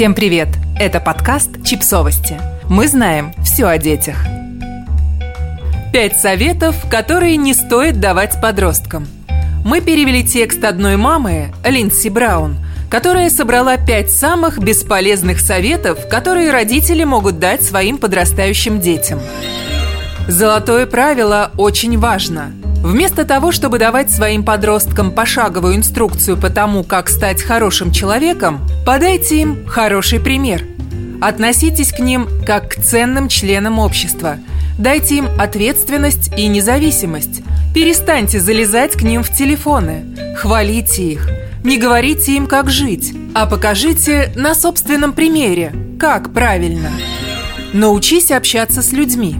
Всем привет! Это подкаст «Чипсовости». Мы знаем все о детях. Пять советов, которые не стоит давать подросткам. Мы перевели текст одной мамы, Линдси Браун, которая собрала пять самых бесполезных советов, которые родители могут дать своим подрастающим детям. Золотое правило очень важно – Вместо того, чтобы давать своим подросткам пошаговую инструкцию по тому, как стать хорошим человеком, подайте им хороший пример. Относитесь к ним как к ценным членам общества. Дайте им ответственность и независимость. Перестаньте залезать к ним в телефоны. Хвалите их. Не говорите им, как жить, а покажите на собственном примере, как правильно. Научись общаться с людьми.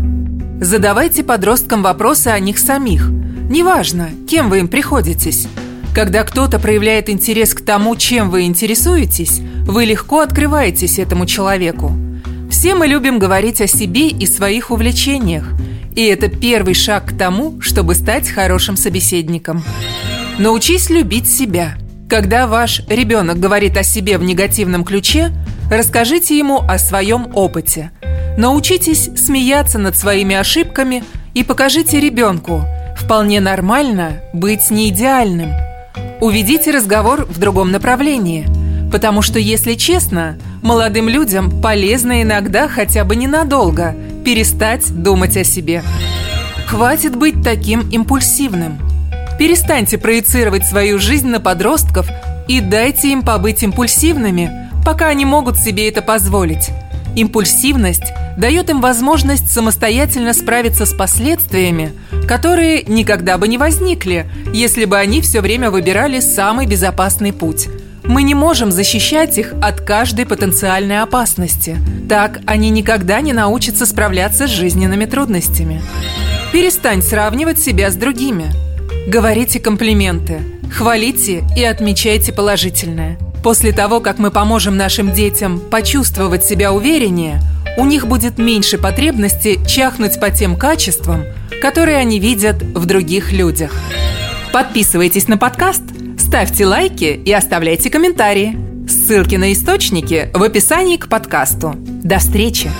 Задавайте подросткам вопросы о них самих – Неважно, кем вы им приходитесь. Когда кто-то проявляет интерес к тому, чем вы интересуетесь, вы легко открываетесь этому человеку. Все мы любим говорить о себе и своих увлечениях, и это первый шаг к тому, чтобы стать хорошим собеседником. Научись любить себя. Когда ваш ребенок говорит о себе в негативном ключе, расскажите ему о своем опыте. Научитесь смеяться над своими ошибками и покажите ребенку – Вполне нормально быть не идеальным. Уведите разговор в другом направлении. Потому что, если честно, молодым людям полезно иногда хотя бы ненадолго перестать думать о себе. Хватит быть таким импульсивным. Перестаньте проецировать свою жизнь на подростков и дайте им побыть импульсивными, пока они могут себе это позволить. Импульсивность дает им возможность самостоятельно справиться с последствиями, которые никогда бы не возникли, если бы они все время выбирали самый безопасный путь. Мы не можем защищать их от каждой потенциальной опасности. Так они никогда не научатся справляться с жизненными трудностями. Перестань сравнивать себя с другими. Говорите комплименты, хвалите и отмечайте положительное – После того, как мы поможем нашим детям почувствовать себя увереннее, у них будет меньше потребности чахнуть по тем качествам, которые они видят в других людях. Подписывайтесь на подкаст, ставьте лайки и оставляйте комментарии. Ссылки на источники в описании к подкасту. До встречи!